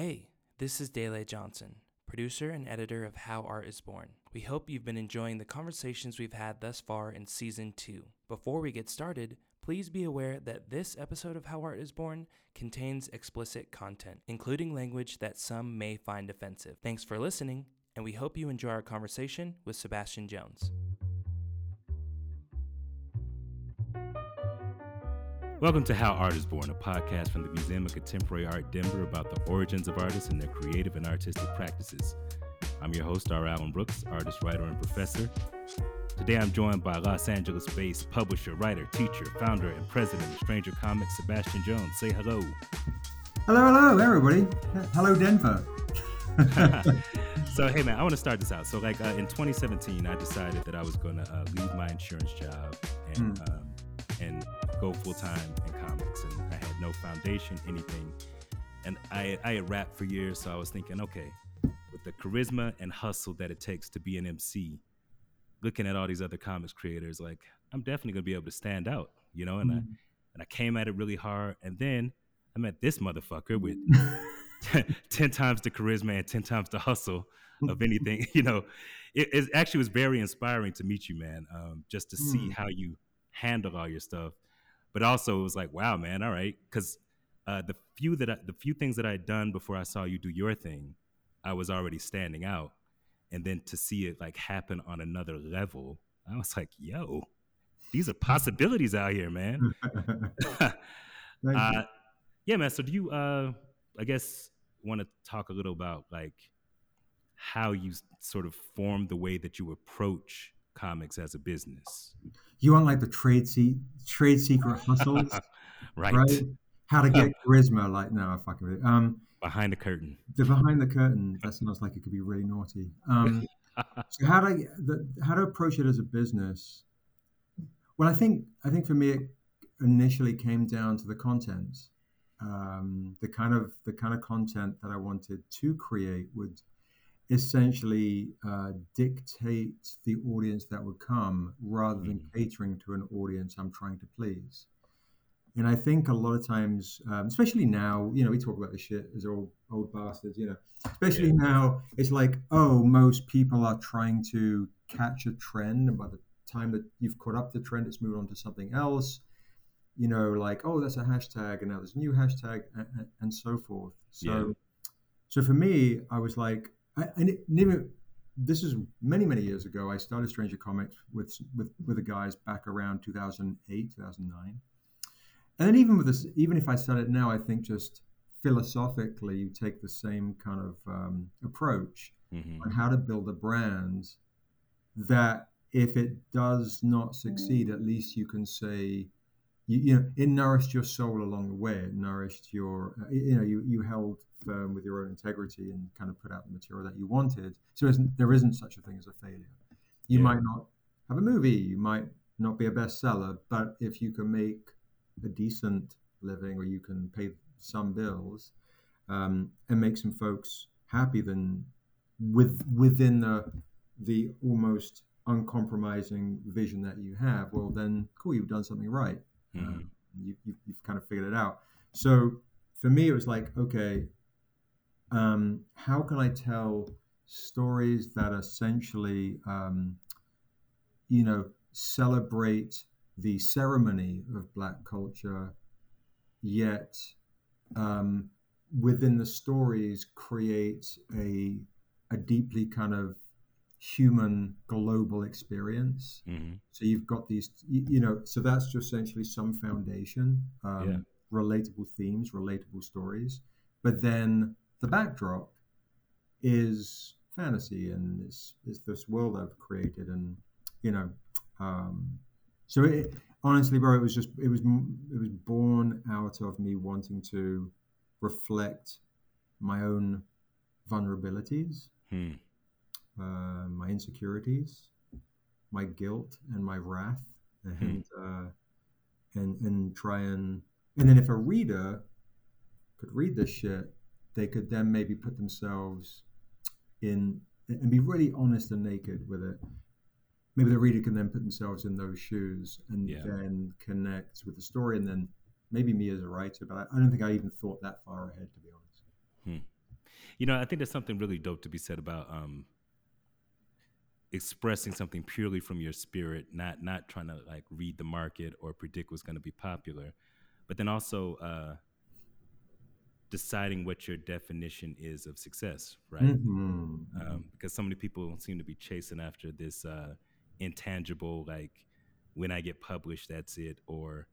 Hey, this is Dele Johnson, producer and editor of How Art is Born. We hope you've been enjoying the conversations we've had thus far in season two. Before we get started, please be aware that this episode of How Art is Born contains explicit content, including language that some may find offensive. Thanks for listening, and we hope you enjoy our conversation with Sebastian Jones. Welcome to How Art is Born, a podcast from the Museum of Contemporary Art Denver about the origins of artists and their creative and artistic practices. I'm your host, R. Alan Brooks, artist, writer, and professor. Today I'm joined by Los Angeles based publisher, writer, teacher, founder, and president of Stranger Comics, Sebastian Jones. Say hello. Hello, hello, everybody. Hello, Denver. so, hey, man, I want to start this out. So, like uh, in 2017, I decided that I was going to uh, leave my insurance job and, mm. um, and go full time in comics, and I had no foundation, anything. And I I had rapped for years, so I was thinking, okay, with the charisma and hustle that it takes to be an MC, looking at all these other comics creators, like I'm definitely gonna be able to stand out, you know. And mm. I and I came at it really hard, and then I met this motherfucker with. 10 times the charisma and 10 times the hustle of anything you know it, it, actually was very inspiring to meet you man um, just to see mm. how you handle all your stuff but also it was like, wow, man, all right, because uh, the few that I, the few things that I had done before I saw you do your thing, I was already standing out, and then to see it like happen on another level, I was like, yo, these are possibilities out here, man. uh, yeah, man. So do you, uh, I guess, want to talk a little about like how you sort of formed the way that you approach comics as a business. You want like the trade se- trade secret hustles, right. right? How to get charisma? Like no, I fucking with it. Um, behind the curtain. The behind the curtain. That sounds like it could be really naughty. Um, so how to the, how to approach it as a business? Well, I think I think for me it initially came down to the content. Um, the kind of the kind of content that I wanted to create would essentially uh, dictate the audience that would come rather than mm. catering to an audience I'm trying to please. And I think a lot of times, um, especially now, you know, we talk about this shit as old old bastards, you know. Especially yeah. now, it's like, oh, most people are trying to catch a trend, and by the time that you've caught up the trend, it's moved on to something else. You know, like, oh, that's a hashtag, and now there's a new hashtag, and, and so forth. So, yeah. so for me, I was like, I, it never. This is many many years ago. I started Stranger Comics with with with the guys back around 2008 2009, and then even with this, even if I said it now, I think just philosophically, you take the same kind of um, approach mm-hmm. on how to build a brand that if it does not succeed, at least you can say, you, you know, it nourished your soul along the way. It nourished your, uh, you know, you, you held firm with your own integrity and kind of put out the material that you wanted. So isn't, there isn't such a thing as a failure. You yeah. might not have a movie, you might not be a bestseller, but if you can make a decent living or you can pay some bills um, and make some folks happy, then with within the the almost uncompromising vision that you have, well, then cool, you've done something right. Mm-hmm. Um, you, you, you've kind of figured it out. So for me, it was like, okay, um, how can I tell stories that essentially, um, you know, celebrate the ceremony of Black culture, yet um, within the stories create a a deeply kind of human global experience. Mm-hmm. So you've got these, you, you, know, so that's just essentially some foundation, um, yeah. relatable themes, relatable stories, but then the backdrop is fantasy and it's, it's this world I've created and you know um, so it, honestly bro it was just it was it was born out of me wanting to reflect my own vulnerabilities hmm. Uh, my insecurities my guilt and my wrath hmm. and hmm. uh, and and try and and then if a reader could read this shit they could then maybe put themselves in and be really honest and naked with it. Maybe the reader can then put themselves in those shoes and yeah. then connect with the story, and then maybe me as a writer. But I, I, don't think I even thought that far ahead, to be honest. Hmm. You know, I think there's something really dope to be said about um, expressing something purely from your spirit, not not trying to like read the market or predict what's going to be popular, but then also uh, deciding what your definition is of success, right? Mm-hmm. Um, because so many people seem to be chasing after this uh, intangible, like when I get published, that's it, or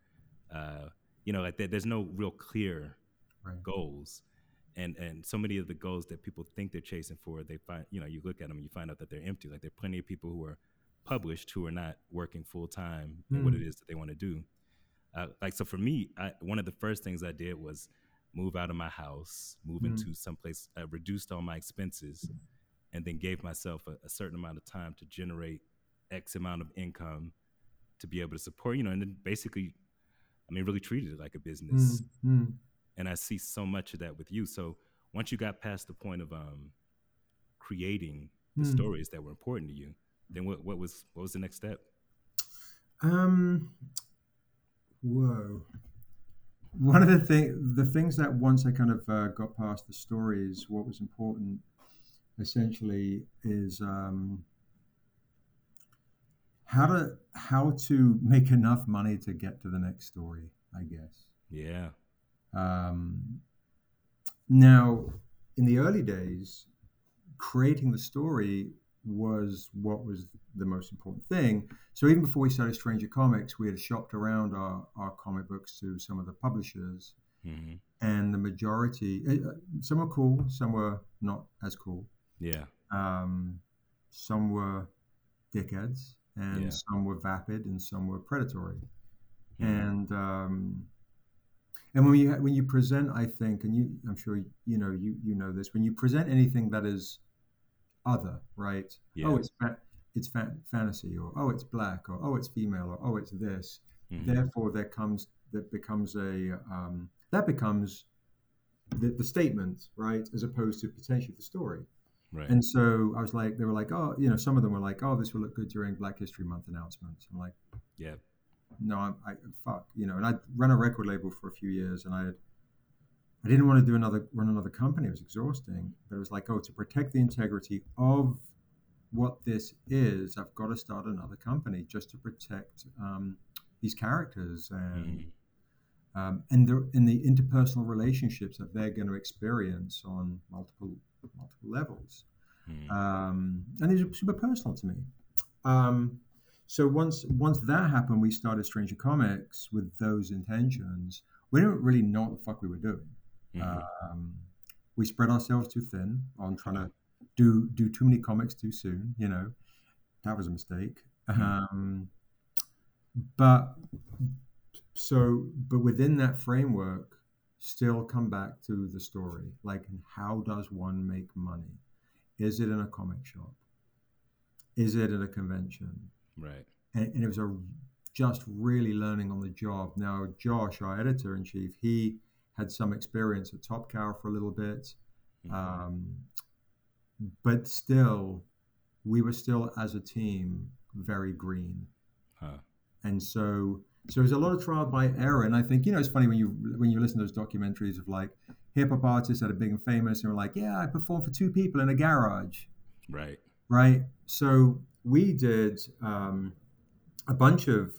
uh, you know, like there's no real clear right. goals. And, and so many of the goals that people think they're chasing for, they find, you know, you look at them and you find out that they're empty. Like there are plenty of people who are published who are not working full time mm. in what it mm. that they want to do. Uh, like, so for me, I, one of the first things I did was move out of my house, move mm. into someplace, I reduced all my expenses, and then gave myself a, a, certain amount of time to generate X amount of income to be able to support, you know, and then basically, I mean, really treated it like a business. Mm. And I see so much of that with you. So once you got past the point of um, creating the mm. stories that were important to you, then what, what was what was the next step? Um, whoa. One of the thing, the things that once I kind of uh, got past the stories, what was important, essentially, is um, how to how to make enough money to get to the next story. I guess. Yeah. Um, now, in the early days, creating the story was what was the most important thing. So even before we started Stranger Comics, we had shopped around our, our comic books to some of the publishers, mm-hmm. and the majority, uh, some were cool, some were not as cool. Yeah. Um, some were dickheads, and yeah. some were vapid, and some were predatory. Mm-hmm. And um, and when you when you present, I think, and you, I'm sure you know you you know this. When you present anything that is other, right? Yeah. Oh, it's fa- it's fa- fantasy, or oh, it's black, or oh, it's female, or oh, it's this. Mm-hmm. Therefore, there comes that becomes a um, that becomes the, the statement, right, as opposed to potentially the story. Right. And so I was like, they were like, oh, you know, some of them were like, oh, this will look good during Black History Month announcements. I'm like, yeah, no, I, I fuck, you know. And I'd run a record label for a few years, and I had, I didn't want to do another run another company. It was exhausting. But it was like, oh, to protect the integrity of what this is, I've got to start another company just to protect um, these characters and. Mm. Um, and the in the interpersonal relationships that they're going to experience on multiple multiple levels, mm. um, and these are super personal to me. Um, so once once that happened, we started Stranger Comics with those intentions. We didn't really know what the fuck we were doing. Mm-hmm. Um, we spread ourselves too thin on trying to do do too many comics too soon. You know, that was a mistake. Mm-hmm. Um, but so, but within that framework, still come back to the story. Like, how does one make money? Is it in a comic shop? Is it at a convention? Right. And, and it was a just really learning on the job. Now, Josh, our editor in chief, he had some experience at Top Cow for a little bit, mm-hmm. um, but still, we were still as a team very green. Huh. And so, so there's a lot of trial by error. And I think you know it's funny when you when you listen to those documentaries of like hip hop artists that are big and famous and were like, yeah, I performed for two people in a garage. Right. Right. So we did um, a bunch of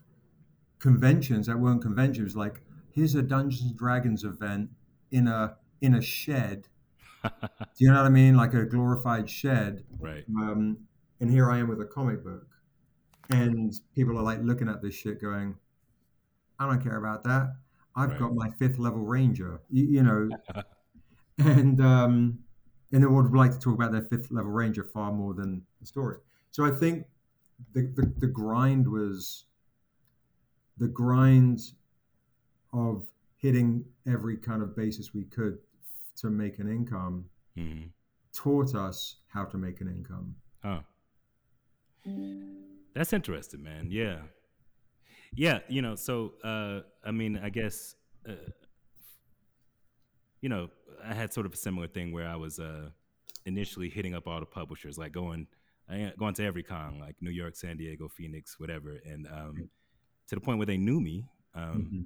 conventions that weren't conventions. Like here's a Dungeons and Dragons event in a in a shed. Do you know what I mean? Like a glorified shed. Right. Um, and here I am with a comic book, and people are like looking at this shit, going, "I don't care about that. I've right. got my fifth level ranger." You, you know, and um, and they would like to talk about their fifth level ranger far more than the story. So I think the, the, the grind was the grind of hitting every kind of basis we could to make an income mm. taught us how to make an income. Oh. That's interesting, man. Yeah. Yeah, you know, so uh I mean, I guess uh, you know, I had sort of a similar thing where I was uh initially hitting up all the publishers, like going I gone to every con, like New York, San Diego, Phoenix, whatever, and um, to the point where they knew me, um, mm-hmm.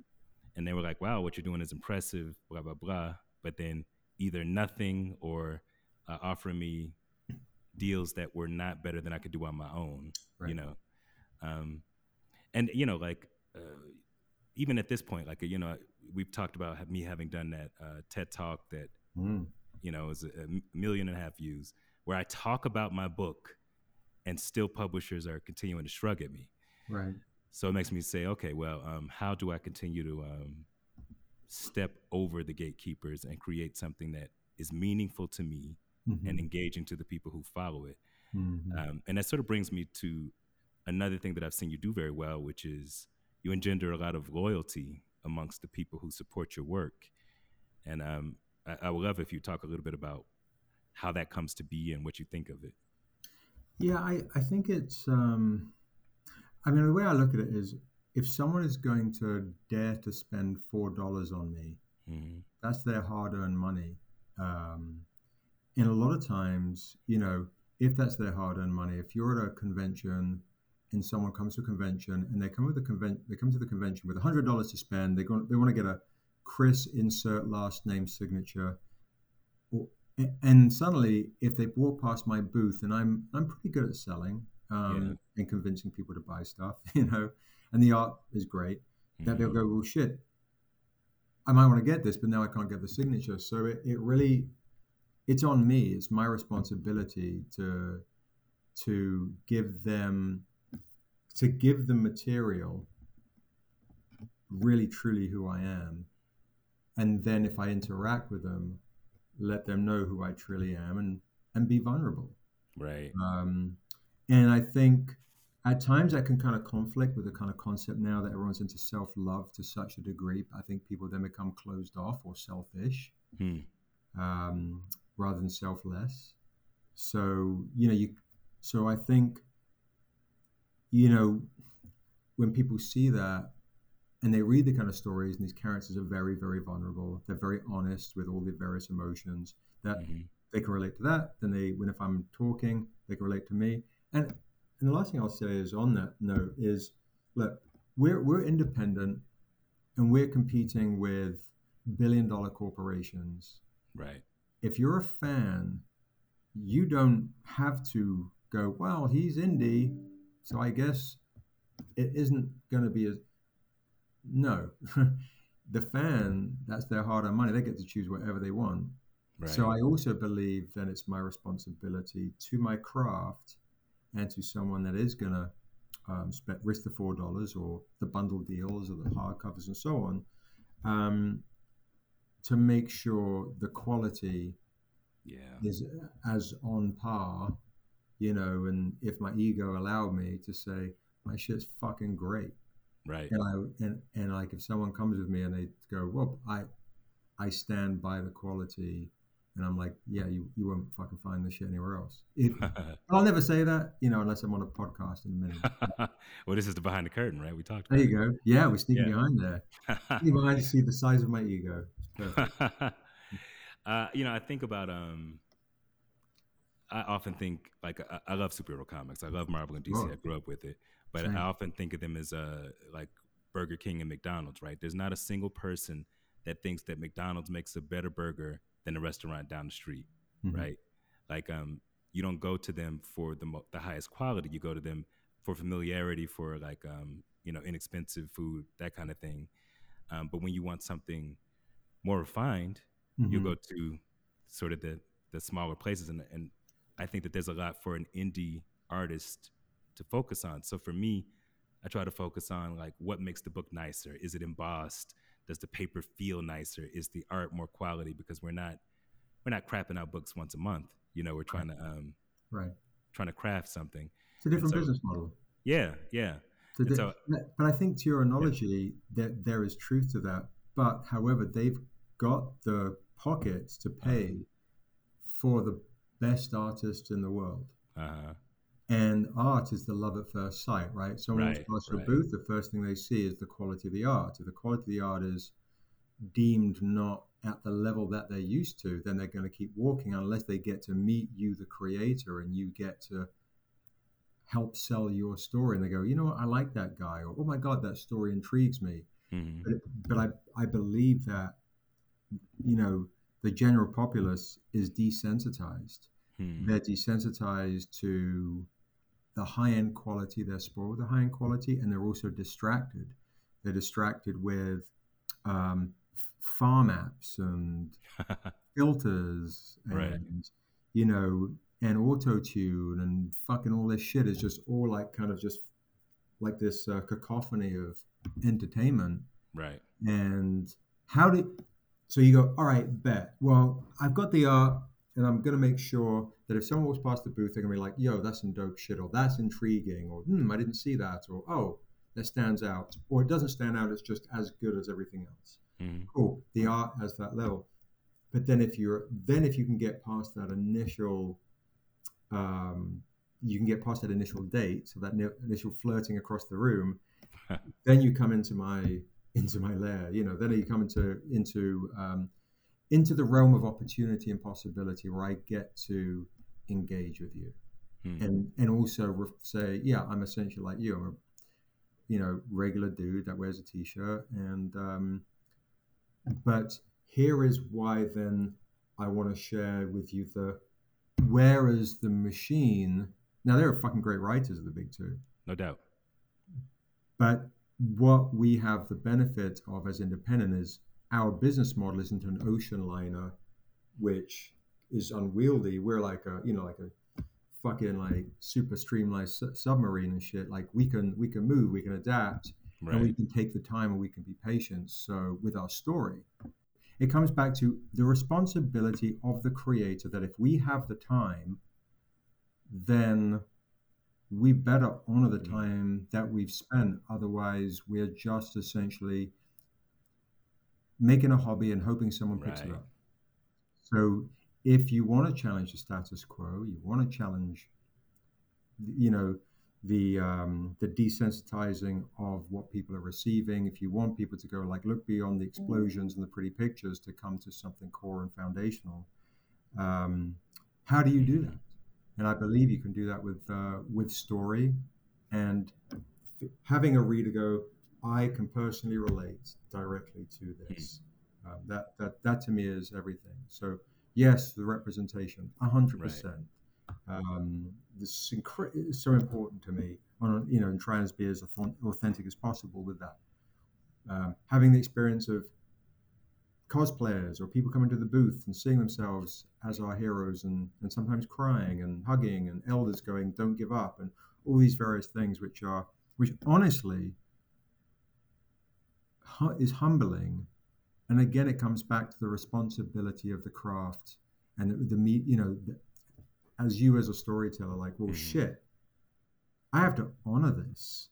and they were like, "Wow, what you're doing is impressive," blah blah blah. But then either nothing or uh, offering me deals that were not better than I could do on my own. Right. You know, um, and you know, like uh, even at this point, like you know, we've talked about me having done that uh, TED talk that mm. you know is a, a million and a half views, where I talk about my book, and still publishers are continuing to shrug at me. Right. So it makes me say, okay, well, um, how do I continue to um, step over the gatekeepers and create something that is meaningful to me mm-hmm. and engaging to the people who follow it? Mm-hmm. Um, and that sort of brings me to another thing that I've seen you do very well, which is you engender a lot of loyalty amongst the people who support your work. And um, I, I, would love if you talk a little bit about how that comes to be and what you think of it. Yeah, I, I think it's, um, I mean, the way I look at it is if someone is going to dare to spend $4 on me, mm-hmm. that's their hard earned money. Um, and a lot of times, you know, if that's their hard earned money, if you're at a convention and someone comes to a convention and they come with the convent, they come to the convention with hundred dollars to spend. They go, they want to get a Chris insert last name signature, or, and suddenly if they walk past my booth and I'm I'm pretty good at selling um, yeah. and convincing people to buy stuff, you know, and the art is great, mm-hmm. that they'll mm-hmm. go, well, shit, I might want to get this, but now I can't get the signature. So it, it really, it's on me. It's my responsibility to to give them to give the material really truly who I am. And then if I interact with them, let them know who I truly am and, and be vulnerable. Right. Um, and I think at times that can kind of conflict with the kind of concept now that everyone's into self love to such a degree. I think people then become closed off or selfish hmm. um, rather than selfless. So, you know, you, so I think you know, when people see that and they read the kind of stories, and these characters are very, very vulnerable, they're very honest with all the various emotions that mm-hmm. they can relate to that. Then they, when if I'm talking, they can relate to me. And and the last thing I'll say is on that note is, look, we're we're independent, and we're competing with billion dollar corporations. Right. If you're a fan, you don't have to go. Well, he's indie so I guess it isn't going to be as no. the fan, that's their hard-earned money. They get to choose whatever they want. Right. So I also believe that it's my responsibility to my craft and to someone that is going to um, spend, risk the four dollars or the bundle deals or the hardcovers and so on, um, to make sure the quality yeah. is as on par you know, and if my ego allowed me to say my shit's fucking great, right? And I and and like if someone comes with me and they go, well, I I stand by the quality, and I'm like, yeah, you, you won't fucking find this shit anywhere else. If, I'll never say that, you know, unless I'm on a podcast in a minute. well, this is the behind the curtain, right? We talked. There you go. Yeah, we're sneaking yeah. behind there. you behind to see the size of my ego. uh, you know, I think about um, I often think like I, I, love superhero comics. I love Marvel and DC. Oh. I grew up with it, but Same. I often think of them as uh like Burger King and McDonald's. Right? There's not a single person that thinks that McDonald's makes a better burger than a restaurant down the street. Mm-hmm. Right? Like um, you don't go to them for the mo- the highest quality. You go to them for familiarity, for like um, you know inexpensive food, that kind of thing. Um, but when you want something more refined, mm-hmm. you go to sort of the the smaller places and, and I think that there's a lot for an indie artist to focus on. So for me, I try to focus on like what makes the book nicer. Is it embossed? Does the paper feel nicer? Is the art more quality? Because we're not we're not crapping out books once a month. You know, we're trying to um right trying to craft something. It's a different so, business model. Yeah, yeah. So, but I think to your analogy yeah. that there is truth to that. But however, they've got the pockets to pay uh-huh. for the best artists in the world. Uh-huh. And art is the love at first sight, right? Someone right, past right. a booth, the first thing they see is the quality of the art. If the quality of the art is deemed not at the level that they're used to, then they're going to keep walking unless they get to meet you, the creator, and you get to help sell your story. And they go, you know what, I like that guy, or oh my God, that story intrigues me. Mm-hmm. But, but I, I believe that, you know, the general populace is desensitized. Hmm. They're desensitized to the high end quality. They're spoiled the high end quality, and they're also distracted. They're distracted with um, farm apps and filters and Right. you know and auto tune and fucking all this shit is just all like kind of just like this uh, cacophony of entertainment right. and how did so you go all right bet well i've got the art and i'm going to make sure that if someone walks past the booth they're going to be like yo that's some dope shit or that's intriguing or hmm i didn't see that or oh that stands out or it doesn't stand out it's just as good as everything else Mhm. cool the art has that level but then if you're then if you can get past that initial um, you can get past that initial date so that ni- initial flirting across the room then you come into my into my lair you know then you come into into um, into the realm of opportunity and possibility where i get to engage with you Hmm. and and also re- say yeah i'm essentially like you i'm a you know regular dude that wears a t-shirt and um but here is why then i want to share with you the whereas the machine now there are fucking great writers of the big two No doubt. but what we have the benefit of as independent is our business model isn't an ocean liner, which is unwieldy. We're like a, you know, like a fucking like super streamlined su- submarine and shit. Like we can we can move, we can adapt, and we can take the time and we can be patient. So with our story, it comes back to the responsibility of the creator that if we have the time, then we better honor the Mm. time that we've spent. Otherwise, we're just essentially making a hobby and hoping someone picks it up. So if you want to challenge the status quo, you want to challenge, you know, the um, the desensitizing of what people are receiving. If you want people to go like look beyond the explosions and the pretty pictures to come to something core and foundational, um, how do you do that? And I believe you can do that with uh, with story and having a reader go, I can personally relate directly to this. Um, that that that to me is everything. So yes, the representation, hundred percent. Um, this is incre- is so important to me. On you know, and trying to be as authentic as possible with that. Um, having the experience of cosplayers or people coming to the booth and seeing themselves as our heroes and, and sometimes crying and hugging and elders going don't give up and all these various things which are which honestly hu- is humbling. And again it comes back to the responsibility of the craft and the, the me you know the, as you as a storyteller like well Mhm. shit i have to honor this.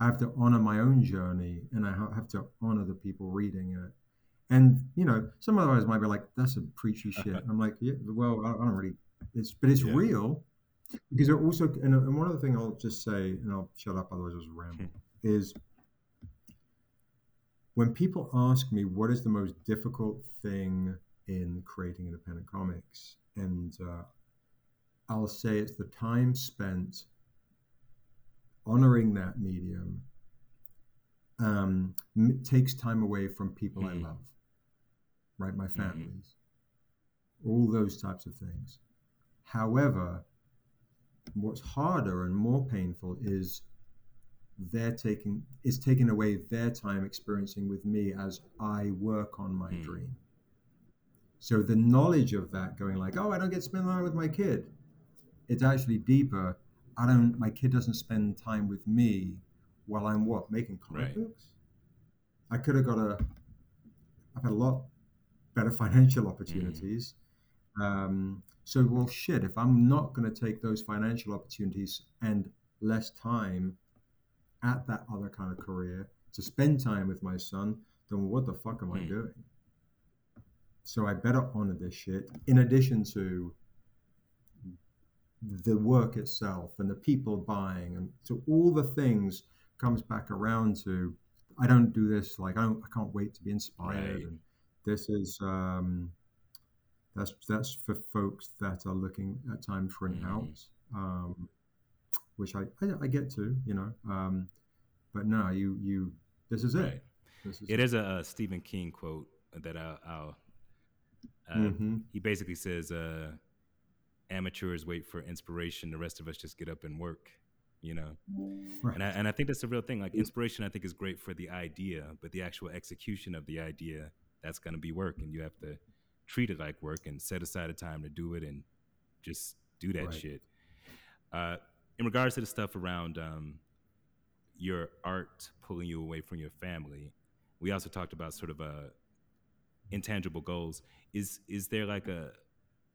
I have to honor my own journey and i ha- have to honor the people reading it. And you know some others might be like that's a preachy shit. And i'm like yeah well i, I don't really it's but it's Yeah. real because it also and, and one other thing i'll just say and i'll shut up otherwise i'll just ramble is when people ask me what is the most difficult thing in creating independent comics and uh, i'll say it's the time spent honoring that medium um, m- takes time away from people i Mhm. love right? My families. All those types of things. However what's harder and more painful is they're taking is taking away their time experiencing with me as I work on my Hmm. dream. So the knowledge of that going like, oh, I don't get to spend time with my kid. It's actually deeper. I don't. My kid doesn't spend time with me while I'm what making comic Right. books. I could have got a. I've had a lot better financial opportunities. Um, so well, shit. If I'm not going to take those financial opportunities and less time at that other kind of career to spend time with my son, then what the fuck am I Hmm. doing? So I better honor this shit in addition to the work itself and the people buying and so all the things comes back around to I don't do this like I don't I can't wait to be inspired Right. and this is um that's that's for folks that are looking at times for an Mhm. out um which I, I I get to you know um but no you you this is it this is It is a, uh Stephen King quote that I'll, I'll Uh, mm-hmm. He basically says, uh, "Amateurs wait for inspiration; the rest of us just get up and work." You know, right. and I, and I think that's a real thing. Like inspiration, I think is great for the idea, but the actual execution of the idea that's going to be work, and you have to treat it like work and set aside a time to do it and just do that right. shit. Uh, in regards to the stuff around um, your art pulling you away from your family, we also talked about sort of a uh, intangible goals. Is is there like a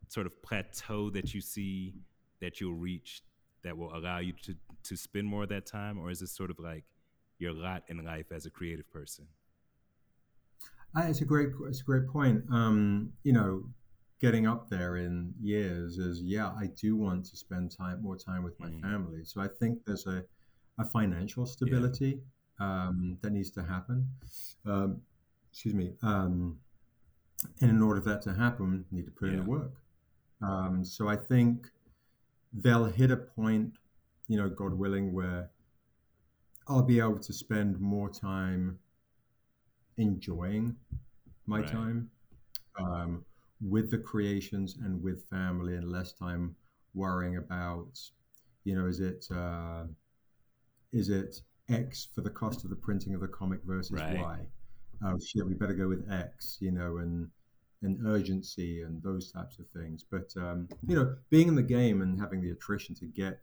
sort of plateau that you see that you'll reach that will allow you to to spend more of that time, or is this sort of like your lot in life as a creative person? Uh, it's a great it's a great point. Um, you know, getting up there in years is yeah, I do want to spend time more time with my mm. family. So I think there's a a financial stability yeah. um, that needs to happen. Um, excuse me. Um, and in order for that to happen, you need to put yeah. in the work. Um, so I think they'll hit a point, you know, God willing, where I'll be able to spend more time enjoying my right. time um, with the creations and with family, and less time worrying about, you know, is it uh, is it X for the cost of the printing of the comic versus right. Y? Oh shit, we better go with X, you know, and and urgency and those types of things. But um, you know, being in the game and having the attrition to get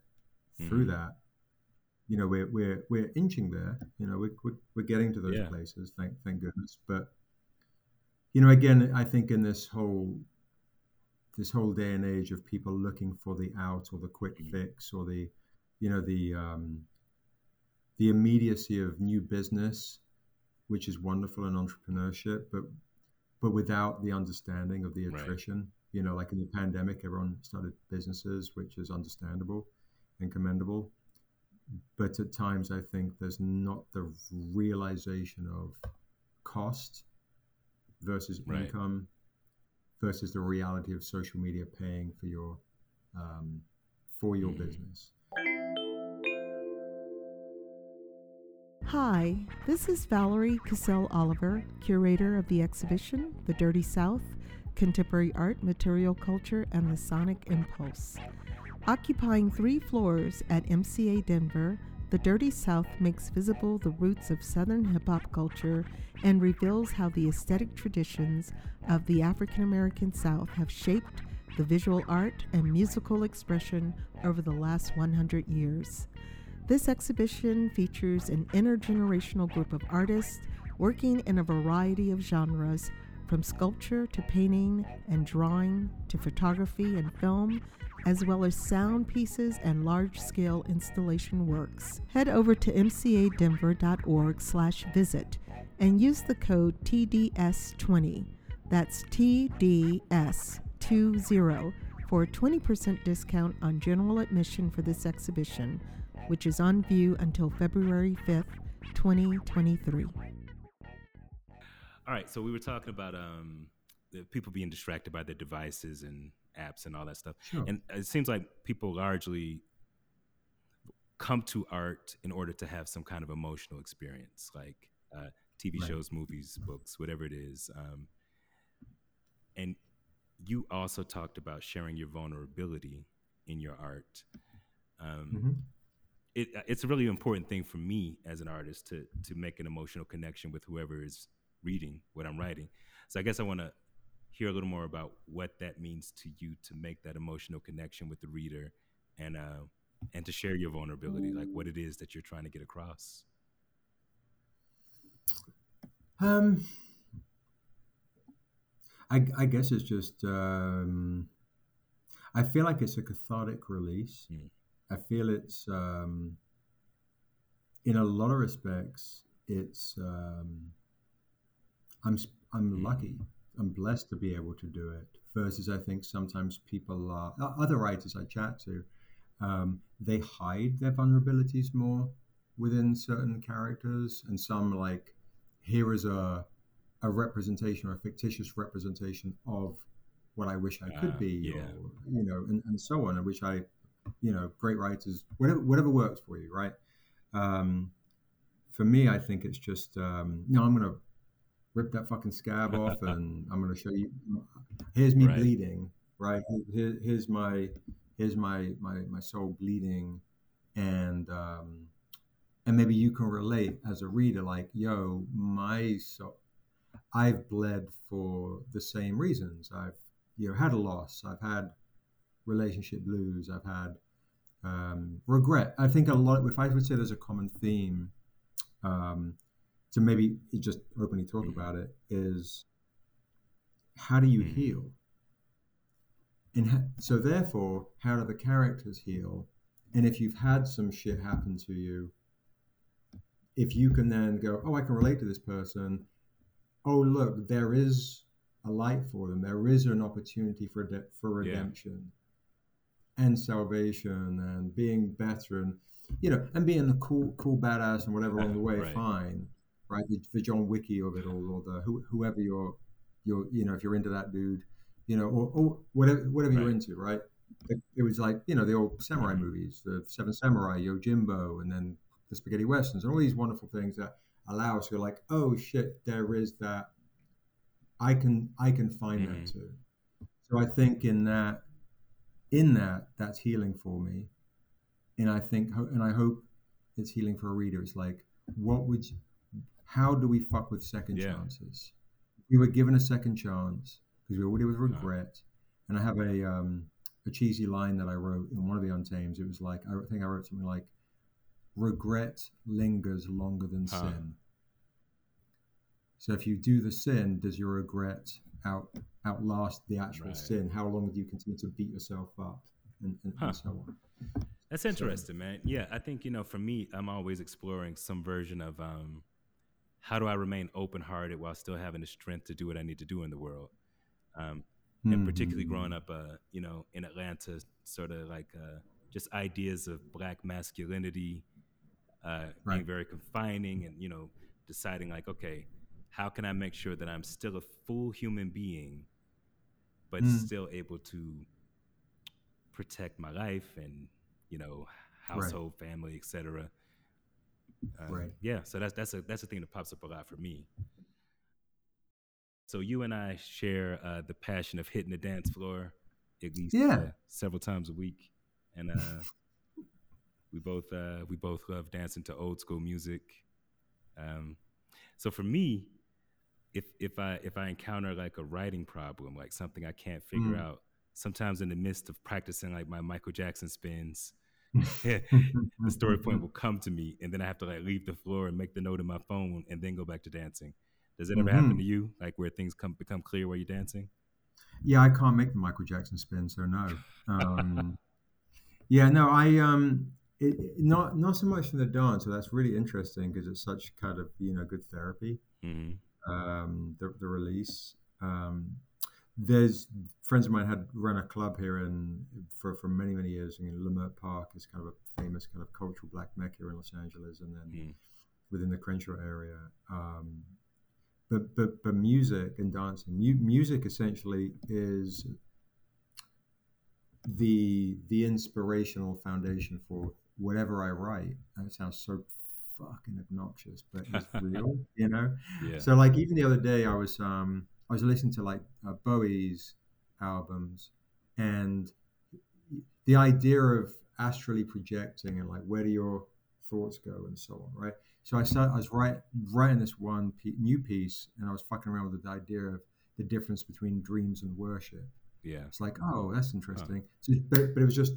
mm-hmm. through that, you know, we're we're we're inching there. You know, we're we're, we're getting to those yeah. places. Thank thank goodness. But you know, again, I think in this whole this whole day and age of people looking for the out or the quick mm-hmm. fix or the you know the um, the immediacy of new business, which is wonderful in entrepreneurship, but but without the understanding of the attrition. Right. You know, like in the pandemic, everyone started businesses, which is understandable and commendable. But at times, I think there's not the realization of cost versus right. income versus the reality of social media paying for your um, for your mm-hmm. business. Hi, this is Valerie Cassell Oliver, curator of the exhibition The Dirty South Contemporary Art, Material Culture, and the Sonic Impulse. Occupying three floors at MCA Denver, The Dirty South makes visible the roots of Southern hip hop culture and reveals how the aesthetic traditions of the African American South have shaped the visual art and musical expression over the last 100 years. This exhibition features an intergenerational group of artists working in a variety of genres, from sculpture to painting and drawing to photography and film, as well as sound pieces and large-scale installation works. Head over to mcadenver.org/visit and use the code TDS20. That's TDS20 for a 20% discount on general admission for this exhibition which is on view until February 5th, 2023. All right, so we were talking about um, people being distracted by their devices and apps and all that stuff. Sure. And it seems like people largely come to art in order to have some kind of emotional experience, like uh, TV right. shows, movies, books, whatever it is. Um, and you also talked about sharing your vulnerability in your art. Um, mm-hmm it, it's a really important thing for me as an artist to to make an emotional connection with whoever is reading what I'm writing. So I guess I want to hear a little more about what that means to you to make that emotional connection with the reader and uh, and to share your vulnerability, like what it is that you're trying to get across. Um, I, I guess it's just um, I feel like it's a cathartic release. Mm. I feel it's um, in a lot of respects, it's um, I'm I'm lucky. I'm blessed to be able to do it. Versus, I think sometimes people are other writers I chat to, um, they hide their vulnerabilities more within certain characters, and some like here is a a representation or a fictitious representation of what I wish I could uh, be, yeah. or, you know, and, and so on, which I you know, great writers, whatever whatever works for you, right? Um, for me, I think it's just um, no. I'm gonna rip that fucking scab off, and I'm gonna show you. here's me Right. bleeding, right? Here, here's my here's my my my soul bleeding, and um, and maybe you can relate as a reader, like, yo, my soul, I've bled for the same reasons. I've you know had a loss. I've had relationship blues. I've had um, regret. I think a lot. If I would say there's a common theme um, to maybe just openly talk Mhm. about it is how do you Mhm. heal? And ha- so therefore, how do the characters heal? And if you've had some shit happen to you, if you can then go, oh, I can relate to this person. Oh, look, there is a light for them. There is an opportunity for de- for Yeah. redemption and salvation and being better and you know and being the cool cool badass and whatever along the way. Right. Fine, right? The, the John Wicky of it all, or the who, whoever you're you're you know if you're into that dude, you know, or, or whatever whatever you're into, right? It, it was like you know the old samurai movies, the Seven Samurai, Yojimbo, and then the spaghetti westerns, and all these wonderful things that allow us to go like, oh shit, there is that. I can I can find that Mhm. too. So I think in that in that that's healing for me, and I think and I hope it's healing for a reader. It's like, what would you, how do we fuck with second Yeah. chances? We were given a second chance because we were already with regret. And I have a um, a cheesy line that I wrote in one of the Untames. It was like I think I wrote something like, "Regret lingers longer than sin." So if you do the sin, does your regret out outlast the actual Right. sin? How long do you continue to beat yourself up, and, and, Huh. and so on? That's interesting, man. Yeah, I think you know, for me, I'm always exploring some version of um, how do I remain open hearted while still having the strength to do what I need to do in the world. Um, and particularly Mhm. growing up, uh, you know, in Atlanta, sort of like uh, just ideas of black masculinity uh, being very confining, and you know, deciding like, okay, how can I make sure that I'm still a full human being, but Mm. still able to protect my life and you know, household, family, etc. Right. Yeah, so that's that's a that's a thing that pops up a lot for me. So you and I share uh, the passion of hitting the dance floor at least Yeah. uh, several times a week, and uh, we both uh, we both love dancing to old school music. Um, so for me, if if I if I encounter like a writing problem, like something I can't figure Mm. out, sometimes in the midst of practicing like my Michael Jackson spins, the story point will come to me, and then I have to like leave the floor and make the note in my phone, and then go back to dancing. Does it ever happen Mhm. to you, like where things come become clear while you're dancing? Yeah, I can't make the Michael Jackson spin, so no. Um, yeah, no, I um, it, not not so much from the dance. So that's really interesting because it's such kind of you know good therapy. hmm Um, the the release. Um, there's friends of mine had run a club here in for for many many years in Leimert Park. It's kind of a famous kind of cultural black mecca in Los Angeles, and then Mm. within the Crenshaw area. Um, but but but music and dancing, mu- music essentially is the the inspirational foundation for whatever I write. It sounds so fucking obnoxious, but it's real, you know. Yeah. So like even the other day, I was um I was listening to like uh, Bowie's albums, and the idea of astrally projecting and like where do your thoughts go and so on, right? So I started, I was write, writing this one pe- new piece, and I was fucking around with the idea of the difference between dreams and worship. yeah. It's like, oh, that's interesting. So, but, but it was just,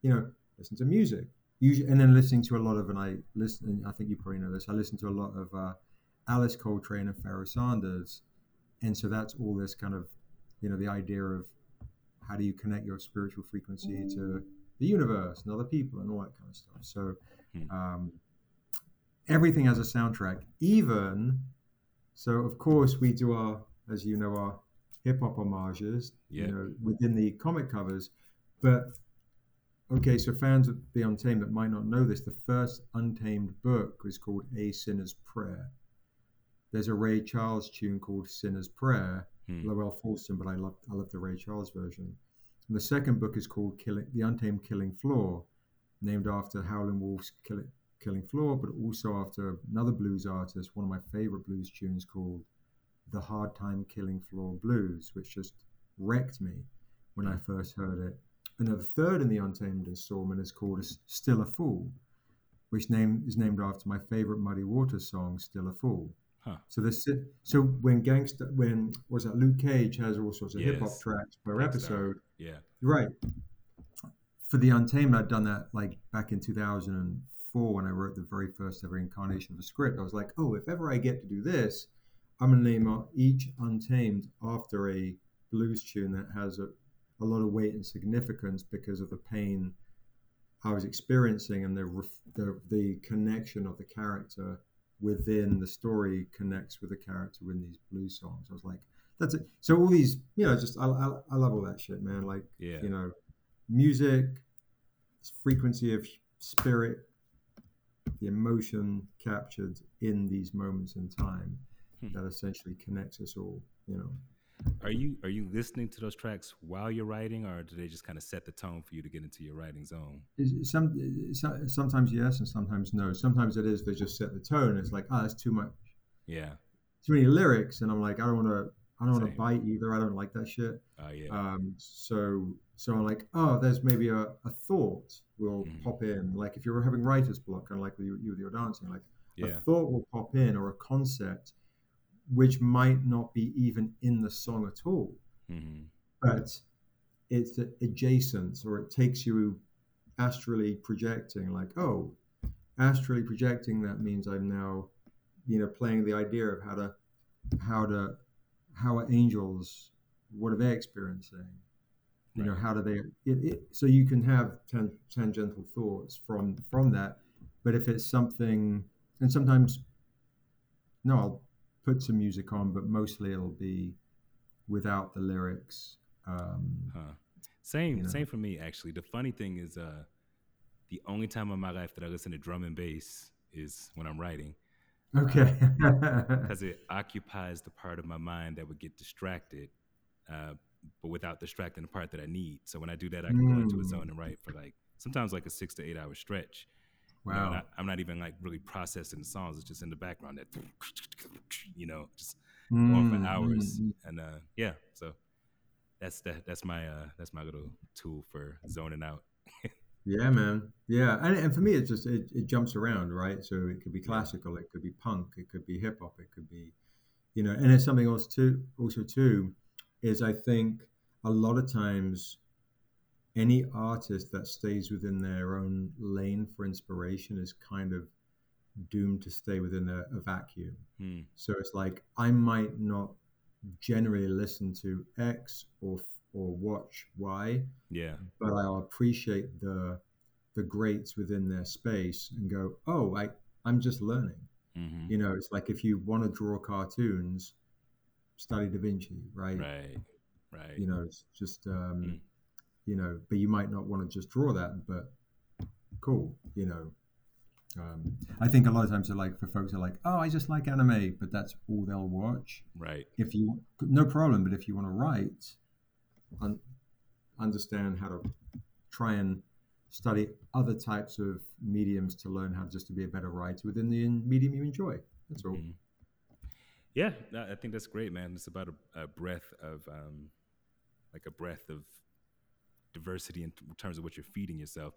you know, listen to music, usually, and then listening to a lot of, and I listen, and I think you probably know this. I listen to a lot of uh, Alice Coltrane and Pharoah Sanders, and so that's all this kind of, you know, the idea of how do you connect your spiritual frequency to the universe and other people and all that kind of stuff. So, Hmm. um, everything has a soundtrack, even. So, of course, we do our, as you know, our hip hop homages, Yeah. you know, within the comic covers. But okay, so fans of the Untamed that might not know this, the first Untamed book was called A Sinner's Prayer. There's a Ray Charles tune called Sinner's Prayer, Hmm. Lowell Fulson, but I love I love the Ray Charles version. And the second book is called Killing The Untamed Killing Floor, named after Howlin' Wolf's Kill, Killing Floor, but also after another blues artist, one of my favorite blues tunes called The Hard Time Killing Floor Blues, which just wrecked me when I first heard it. And the third in the Untamed installment is called Still a Fool, which name is named after my favorite Muddy Waters song, Still a Fool. Huh. So this, so when gangster, when was that Luke Cage has all sorts of yes. hip hop tracks per episode. Yeah. Right. For the Untamed, I'd done that like back in 2004 when I wrote the very first ever incarnation of the script. I was like, oh, if ever I get to do this, I'm gonna name each Untamed after a blues tune that has a, a lot of weight and significance because of the pain I was experiencing and the the, the connection of the character within the story connects with the character in these blues songs. I was like, that's it. So all these, you know, just I, I, I love all that shit, man. Like, yeah. you know, music, frequency of spirit, the emotion captured in these moments in time hmm. that essentially connects us all. You know. Are you are you listening to those tracks while you're writing, or do they just kind of set the tone for you to get into your writing zone? Some sometimes yes, and sometimes no. Sometimes it is they just set the tone. It's like, oh, that's too much. Yeah. Too many lyrics, and I'm like, I don't want to. I don't want to bite either. I don't like that shit. Oh uh, yeah. Um. So so I'm like, oh, there's maybe a, a thought will mm. pop in. Like if you're having writer's block, kind of like you, you with your dancing, like yeah. a thought will pop in or a concept which might not be even in the song at all. Mm-hmm. But it's adjacent or it takes you astrally projecting, like, oh, astrally projecting, that means I'm now, you know, playing the idea of how to, how to, how are angels, what are they experiencing? You right. know, how do they, it, it, so you can have tan, tangential thoughts from, from that. But if it's something, and sometimes, no, I'll put some music on, but mostly it'll be without the lyrics. Um, huh. Same, you know. same for me actually. The funny thing is, uh, the only time in my life that I listen to drum and bass is when I'm writing. Okay. Because uh, it occupies the part of my mind that would get distracted, uh, but without distracting the part that I need. So when I do that, I can mm. go into a zone and write for like sometimes like a six to eight hour stretch. Wow. You know, not, I'm not even like really processing the songs. It's just in the background that, you know, just mm, on for hours. Mm, and uh, yeah, so that's that. That's my uh, that's my little tool for zoning out. yeah, man. Yeah, and, and for me, it's just it, it jumps around, right? So it could be classical, it could be punk, it could be hip hop, it could be, you know, and it's something else too. Also, too, is I think a lot of times any artist that stays within their own lane for inspiration is kind of doomed to stay within a, a vacuum. Hmm. So it's like I might not generally listen to X or or watch Y. Yeah. But I'll appreciate the the greats within their space and go, oh, I I'm just learning. Mm-hmm. You know, it's like if you want to draw cartoons, study Da Vinci, right? Right. Right. You know, it's just um, mm you know, but you might not want to just draw that, but cool, you know. Um, I think a lot of times they're like for folks are like, oh, I just like anime, but that's all they'll watch. Right. If you no problem, but if you want to write, un, understand how to try and study other types of mediums to learn how just to be a better writer within the medium you enjoy. That's all. Mm-hmm. Yeah, I think that's great, man. It's about a, a breath of, um, like a breath of diversity in terms of what you're feeding yourself.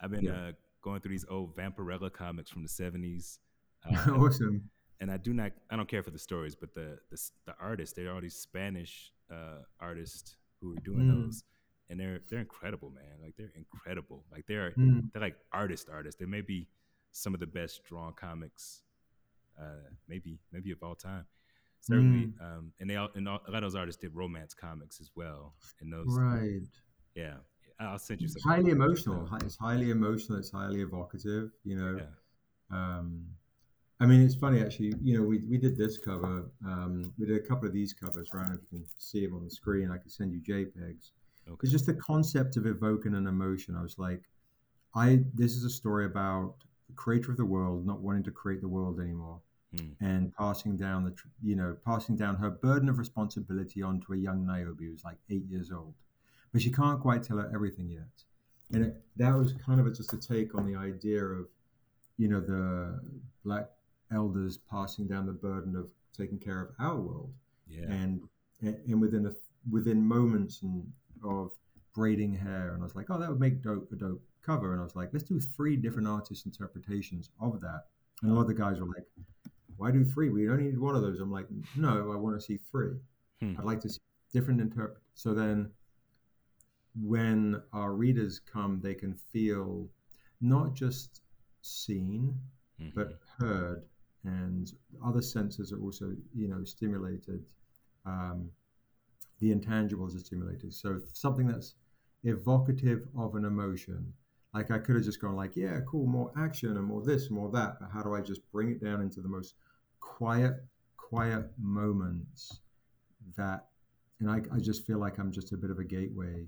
I've been yeah. uh, going through these old Vampirella comics from the '70s. Uh, awesome. And I do not, I don't care for the stories, but the the, the artists, they're all these Spanish uh, artists who are doing mm. those, and they're they're incredible, man. Like they're incredible. Like they're mm. they're like artist artists. They may be some of the best drawn comics, uh, maybe maybe of all time certainly. Mm. Um, and they all, and all, a lot of those artists did romance comics as well. And those, right? Yeah, I'll send you. It's highly emotional. It's highly emotional. It's highly evocative. You know. Yeah. Um, I mean, it's funny actually. You know, we, we did this cover. Um, we did a couple of these covers. Right, if you can see them on the screen, I can send you JPEGs. Okay. It's just the concept of evoking an emotion. I was like, I this is a story about the creator of the world not wanting to create the world anymore, hmm. and passing down the you know passing down her burden of responsibility onto a young Niobe who's like eight years old but she can't quite tell her everything yet. And it, that was kind of a, just a take on the idea of, you know, the black elders passing down the burden of taking care of our world. Yeah. And and within a within moments and of braiding hair, and I was like, oh, that would make dope a dope cover. And I was like, let's do three different artist interpretations of that. And a lot of the guys were like, why do three? We only need one of those. I'm like, no, I want to see three. Hmm. I'd like to see different interpret. So then, when our readers come, they can feel not just seen, mm-hmm. but heard, and other senses are also, you know, stimulated. Um, the intangibles are stimulated. So something that's evocative of an emotion. Like I could have just gone like, yeah, cool, more action and more this, more that. But how do I just bring it down into the most quiet, quiet moments that, and I, I just feel like I'm just a bit of a gateway,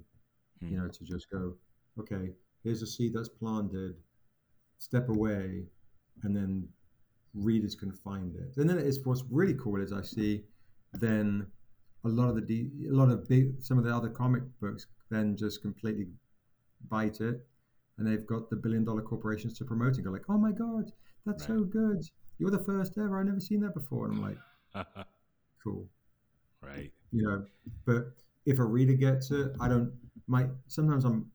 hmm. you know, to just go, okay, here's a seed that's planted, step away, and then readers can find it. And then it's what's really cool is I see then a lot of the de- a lot of big some of the other comic books then just completely bite it and they've got the billion dollar corporations to promote and go like oh my god that's right. so good you're the first ever i've never seen that before and i'm like cool right you know but if a reader gets it i don't my sometimes i'm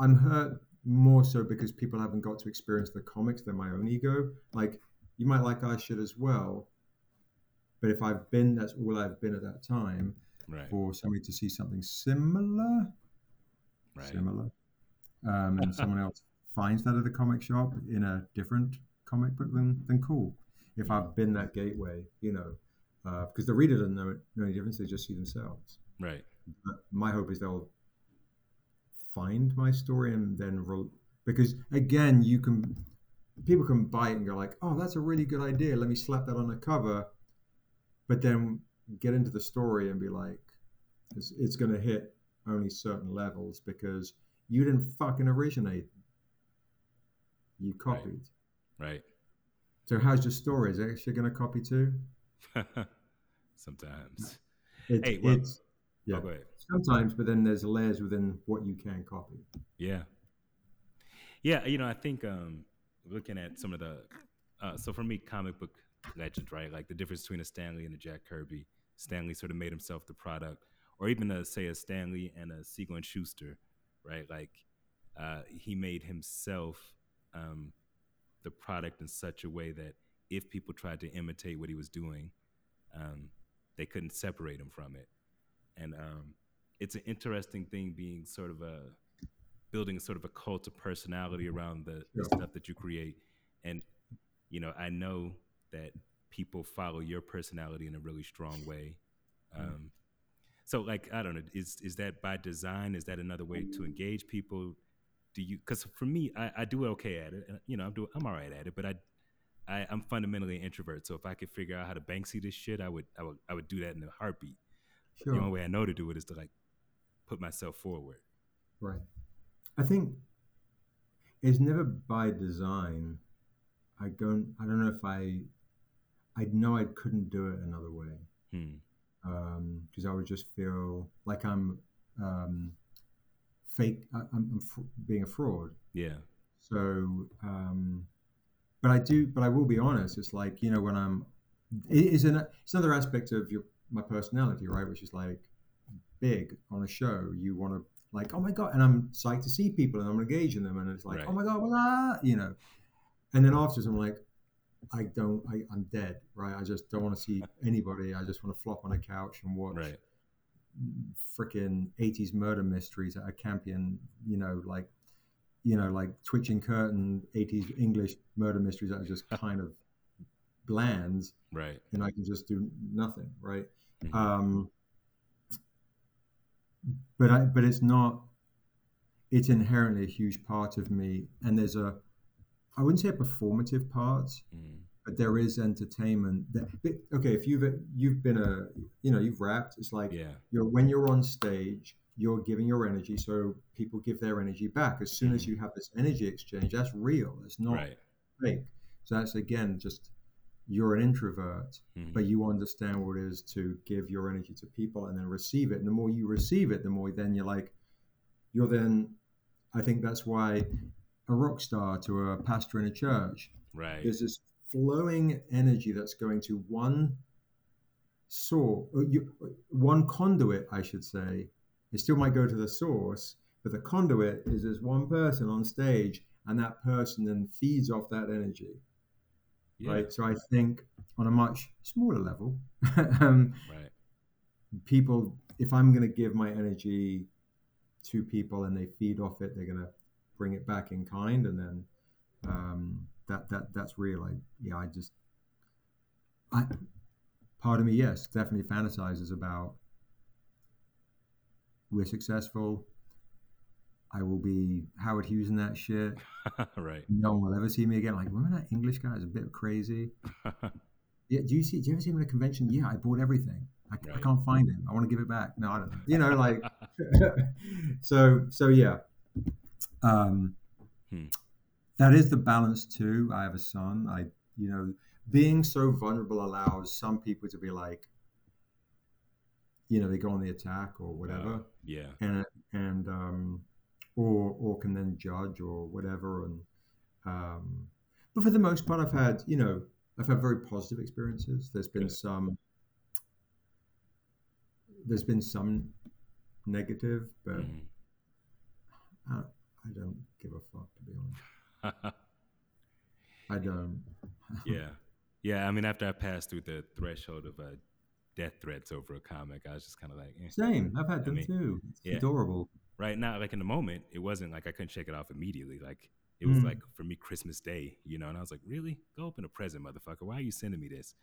i'm hurt more so because people haven't got to experience the comics than my own ego like you might like i should as well but if I've been, that's all I've been at that time. Right. For somebody to see something similar, right. similar, um, and someone else finds that at the comic shop in a different comic book, then then cool. If I've been that gateway, you know, because uh, the reader doesn't know, know any difference; they just see themselves. Right. But my hope is they'll find my story and then roll because again, you can people can buy it and go like, "Oh, that's a really good idea. Let me slap that on the cover." but then get into the story and be like, it's, it's going to hit only certain levels because you didn't fucking originate. You copied. Right. right. So how's your story? Is it actually going to copy too? Sometimes. It, hey, well, it's yeah. Oh, Sometimes, but then there's layers within what you can copy. Yeah. Yeah, you know, I think um, looking at some of the uh, so for me, comic book legends, right? Like the difference between a Stan Lee and a Jack Kirby. Stan Lee sort of made himself the product, or even a, say a Stan Lee and a Siegel and Shuster, right? Like uh, he made himself um, the product in such a way that if people tried to imitate what he was doing, um, they couldn't separate him from it. And um, it's an interesting thing being sort of a building sort of a cult of personality around the, the stuff that you create. And you know, I know that people follow your personality in a really strong way. Um, so, like, I don't know, is is that by design? Is that another way to engage people? Do you? Because for me, I, I do okay at it. You know, I'm do I'm all right at it, but I, I am fundamentally an introvert. So if I could figure out how to Banksy this shit, I would I would I would do that in a heartbeat. Sure. The only way I know to do it is to like put myself forward. Right. I think it's never by design. I don't I don't know if I I know I couldn't do it another way because hmm. um, I would just feel like I'm um, fake. I, am I'm being a fraud. Yeah. So, um, but I do. But I will be honest. It's like you know when I'm. It is an it's another aspect of your my personality, right? Which is like big on a show. You want to like, oh my god, and I'm psyched to see people, and I'm engaging them, and it's like, right. oh my god, blah, you know. And then afterwards, I'm like, I don't. I, am dead, right? I just don't want to see anybody. I just want to flop on a couch and watch right. freaking 80s murder mysteries at a Campion. You know, like you know, like twitching curtain 80s English murder mysteries that are just kind of bland, right? And I can just do nothing, right? Mm-hmm. Um, but I, but it's not. It's inherently a huge part of me, and there's a I wouldn't say a performative part, mm. but there is entertainment. That, but, okay, if you've you've been a you know you've rapped, it's like yeah. you're when you're on stage, you're giving your energy, so people give their energy back. As soon mm. as you have this energy exchange, that's real. It's not right. fake. So that's again just you're an introvert, mm-hmm. but you understand what it is to give your energy to people and then receive it. And the more you receive it, the more then you're like, you're then. I think that's why a rock star to a pastor in a church. Right. There's this flowing energy that's going to one source, you, one conduit, I should say. It still might go to the source, but the conduit is this one person on stage, and that person then feeds off that energy. Yeah. Right. So I think on a much smaller level, um, right. people, if I'm going to give my energy to people and they feed off it, they're going to bring it back in kind, and then um, that that that's real. I yeah, I just I part of me, yes, definitely fantasizes about we're successful. I will be Howard Hughes in that shit. right. No one will ever see me again. Like, remember that English guy? Is a bit crazy. yeah. Do you see? Do you ever see him at a convention? Yeah, I bought everything. I, right. I can't find him. I want to give it back. No, I don't know. You know, like. so so yeah. Um, hmm. That is the balance too. I have a son. I you know being so vulnerable allows some people to be like, you know, they go on the attack or whatever. Uh, yeah. And and um, or or can then judge or whatever. And um, but for the most part, I've had you know I've had very positive experiences. There's been some. There's been some negative, but mm. I, I don't give a fuck to be honest. I don't. yeah. Yeah, I mean, after I passed through the threshold of uh, death threats over a comic, I was just kind of like, eh. same. I've had them I mean, too. It's yeah. adorable. Right now, like in the moment, it wasn't like I couldn't shake it off immediately. Like it was mm. like for me Christmas Day, you know, and I was like, really, go open a present, motherfucker. Why are you sending me this?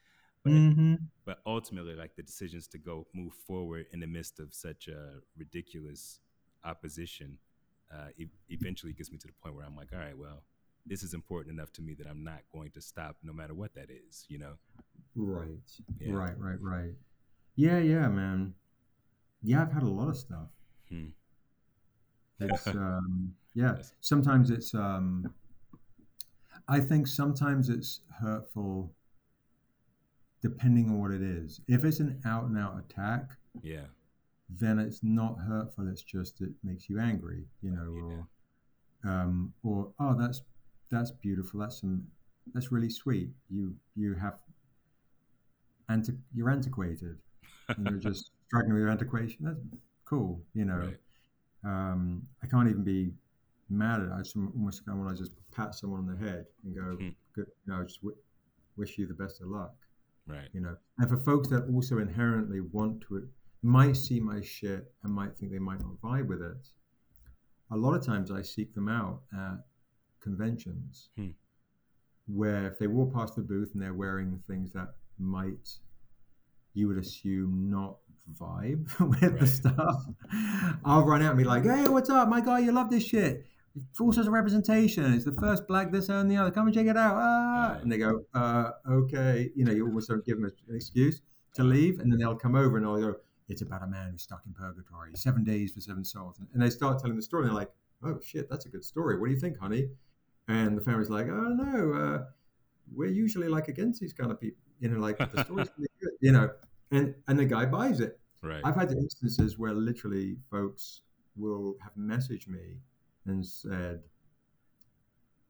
But, mm-hmm. but ultimately, like the decisions to go move forward in the midst of such a ridiculous opposition, uh, it eventually gets me to the point where I'm like, all right, well, this is important enough to me that I'm not going to stop no matter what that is, you know? Right. Yeah. Right, right, right. Yeah, yeah, man. Yeah, I've had a lot of stuff. Hmm. It's um yeah. Sometimes it's um I think sometimes it's hurtful depending on what it is. If it's an out and out attack, yeah, then it's not hurtful. It's just it makes you angry, you know, yeah. or um, or oh, that's that's beautiful. That's some that's really sweet. You you have anti- you're antiquated. and you're just struggling with your antiquation. That's cool. You know, right. Um, I can't even be mad at it. I just almost want to just pat someone on the head and go, hmm. "Good, you know, just w- wish you the best of luck." Right. You know, and for folks that also inherently want to, might see my shit and might think they might not vibe with it. A lot of times, I seek them out at conventions hmm. where if they walk past the booth and they're wearing things that might you would assume not vibe with right. the stuff i'll run out and be like hey what's up my guy? You love this shit. Full sorts of representation. It's the first black this and the other. Come and check it out. Ah. and they go uh, okay. You know you almost don't give them an excuse to leave and then they'll come over and they'll go it's about a man who's stuck in purgatory seven days for seven souls. And they start telling the story and they're like oh shit that's a good story. What do you think honey? And the family's like, oh no, uh, we're usually like against these kind of people, you know, like the story's really good, you know, and and the guy buys it. Right. I've had instances where literally folks will have messaged me and said,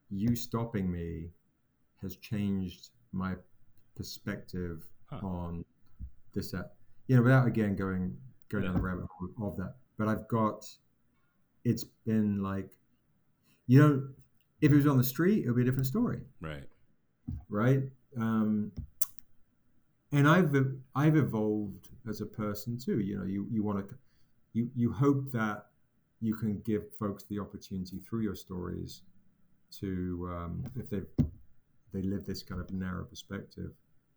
"You stopping me has changed my perspective huh. on this." That you know, without again going going yeah. down the rabbit hole of that, but I've got. It's been like, you know, if it was on the street, it would be a different story. Right. Right. Um, and I've I've evolved as a person too. You know, you you want to you you hope that you can give folks the opportunity through your stories to um, if they they live this kind of narrow perspective,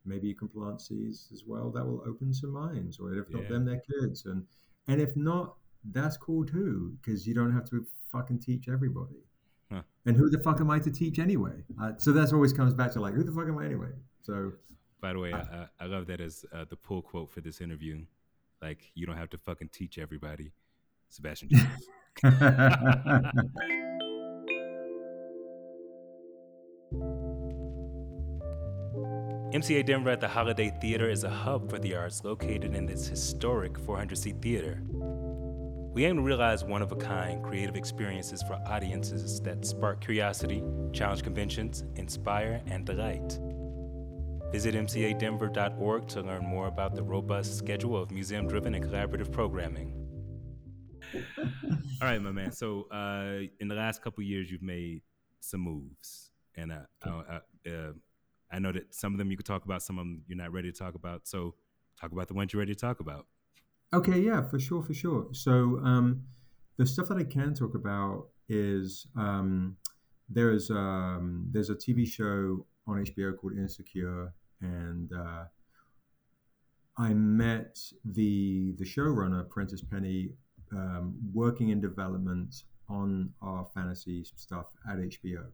maybe you can plant seeds as well that will open some minds, or if not yeah. them, their kids, and and if not, that's cool too because you don't have to fucking teach everybody. Huh. And who the fuck am I to teach anyway? Uh, so that's always comes back to like, who the fuck am I anyway? So. By the way, uh, I, I, love that as uh, the pull quote for this interview. Like, you don't have to fucking teach everybody. Sebastian MCA Denver at the Holiday Theater is a hub for the arts located in this historic 400 seat theater. We aim to realize one of a kind creative experiences for audiences that spark curiosity, challenge conventions, inspire, and delight. Visit mcadenver.org to learn more about the robust schedule of museum driven and collaborative programming. All right, my man. So, uh, in the last couple years, you've made some moves, and uh, uh, uh, I know that some of them you could talk about, some of them you're not ready to talk about. So, talk about the ones you're ready to talk about. Okay, yeah, for sure, for sure. So, um, the stuff that I can talk about is um, there's um, there's a TV show on HBO called Insecure, and uh, I met the the showrunner Prentice Penny um, working in development on our fantasy stuff at HBO.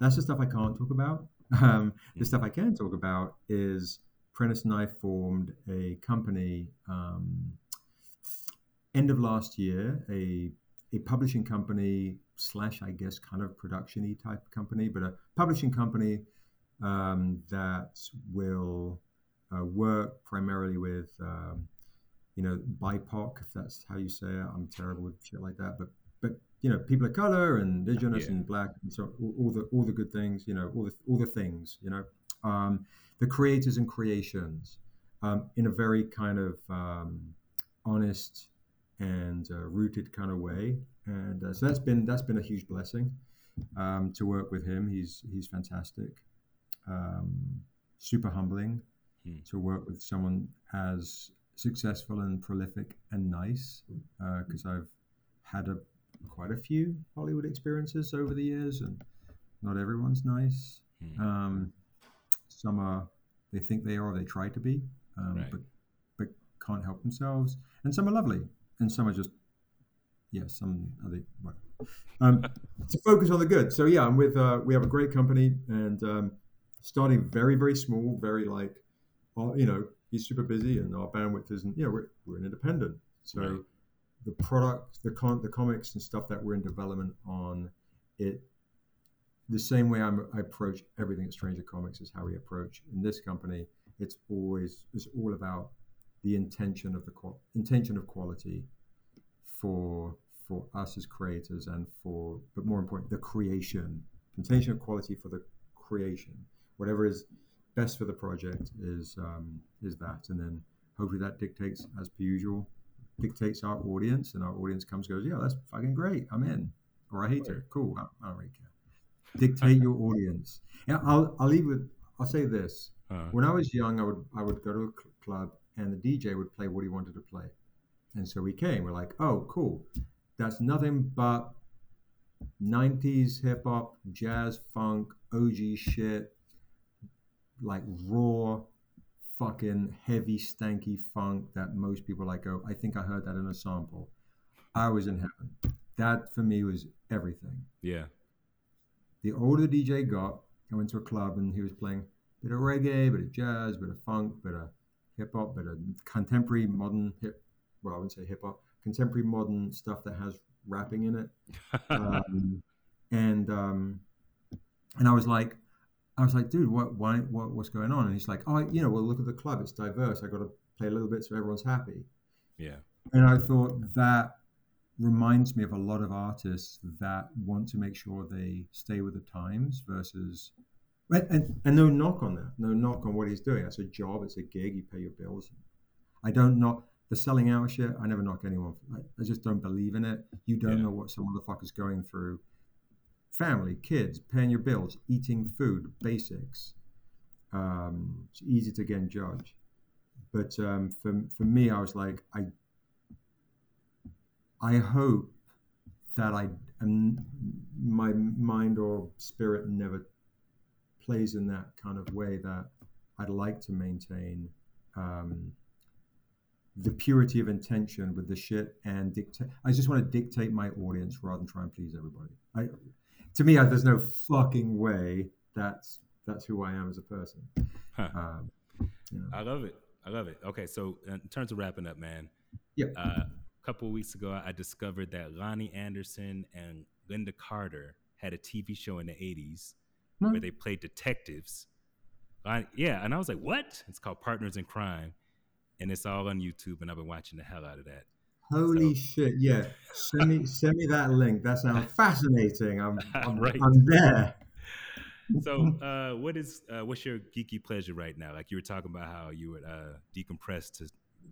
That's the stuff I can't talk about. Um, the stuff I can talk about is Prentice and I formed a company um, end of last year, a a publishing company slash, I guess, kind of production-y type company, but a publishing company um, that will uh, work primarily with, um, you know, BIPOC, if that's how you say it. I'm terrible with shit like that, but but you know, people of color and indigenous yeah. and black and so all, all, the all the good things, you know, all the all the things, you know, um, the creators and creations um, in a very kind of um, honest and uh, rooted kind of way. And uh, so that's been that's been a huge blessing um, to work with him. He's he's fantastic, um, super humbling hmm. to work with someone as successful and prolific and nice. Because uh, I've had a quite a few Hollywood experiences over the years, and not everyone's nice. Hmm. Um, some are they think they are, they try to be, um, right. but but can't help themselves, and some are lovely and some are just yeah, some other well, um, to focus on the good. So yeah, I'm with uh, we have a great company and um, starting very very small, very like uh, you know he's super busy and our bandwidth isn't you know we're, we're an independent. So right. the product, the con, the comics and stuff that we're in development on it. The same way I'm, I approach everything at Stranger Comics is how we approach in this company. It's always it's all about the intention of the intention of quality for for us as creators and for but more important the creation intention of quality for the creation whatever is best for the project is um, is that. And then hopefully that dictates as per usual dictates our audience and our audience comes goes yeah that's fucking great. I'm in. Or i hate it cool. I, I don't really care. Dictate your audience. Yeah i'll i'll leave with i'll say this. Uh, when i was young i would i would go to a club and the DJ would play what he wanted to play. And so we came. We're like, oh, cool. That's nothing but 90s hip hop, jazz, funk, OG shit, like raw, fucking heavy, stanky funk that most people like go, I think I heard that in a sample. I was in heaven. That for me was everything. Yeah. The older the DJ got, I went to a club and he was playing a bit of reggae, a bit of jazz, a bit of funk, a bit of hip hop, a bit of contemporary modern hip. Well, I wouldn't say hip hop. Contemporary modern stuff that has rapping in it, um, and um, and I was like, I was like, dude, what, why, what, what's going on? And he's like, oh, you know, well, look at the club; it's diverse. I got to play a little bit so everyone's happy. Yeah. And I thought that reminds me of a lot of artists that want to make sure they stay with the times versus and, and no knock on that. No knock on what he's doing. That's a job. It's a gig. You pay your bills. I don't knock the selling out shit. I never knock anyone. I, I just don't believe in it. You don't yeah. know what some motherfucker's going through. Family, kids, paying your bills, eating food, basics. Um, it's easy to get judge, But um, for, for me, I was like, I, I hope that I, and my mind or spirit never plays in that kind of way that I'd like to maintain um, the purity of intention with the shit and dictate. I just want to dictate my audience rather than try and please everybody. I, to me, there's no fucking way that's that's who I am as a person. Huh. Um, you know. I love it. I love it. Okay, so in terms of wrapping up, man. Yeah. Uh, a couple of weeks ago, I discovered that Loni Anderson and Lynda Carter had a TV show in the '80s where hmm. they played detectives. I, yeah, and I was like, "What?" It's called Partners in Crime, and it's all on YouTube. And I've been watching the hell out of that. Holy so. shit! Yeah, send me send me that link. That sounds fascinating. I'm I'm, right. I'm there. so, uh, what is uh, what's your geeky pleasure right now? Like you were talking about how you would uh, decompress to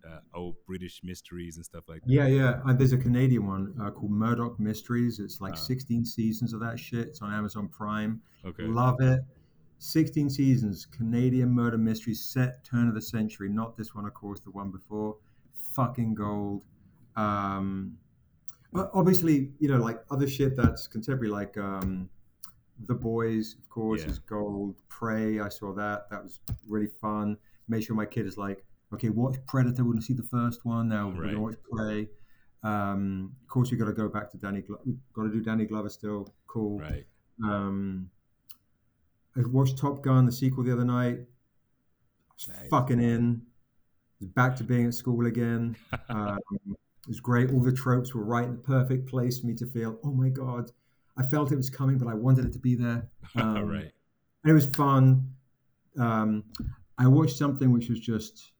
uh, old British mysteries and stuff like that. Yeah, yeah. Uh, there's a Canadian one uh, called Murdoch Mysteries. It's like 16 seasons of that shit. It's on Amazon Prime. Okay. Love it. 16 seasons, Canadian murder mysteries set turn of the century. Not this one, of course, the one before. Fucking gold. Um, but obviously, you know, like other shit that's contemporary, like um, The Boys, of course, Yeah. is gold. Prey, I saw that. That was really fun. Make sure my kid is like, okay, watch Predator. We're going to see the first one. Now we're going to watch Prey. Um, of course, we got to go back to Danny. Glo- We've got to do Danny Glover still. Cool. Right. Um, I watched Top Gun, the sequel, the other night. Nice. fucking in. Back to being at school again. Um, it was great. All the tropes were right in the perfect place for me to feel, oh my God, I felt it was coming, but I wanted it to be there. Um, right. And it was fun. Um, I watched something which was just,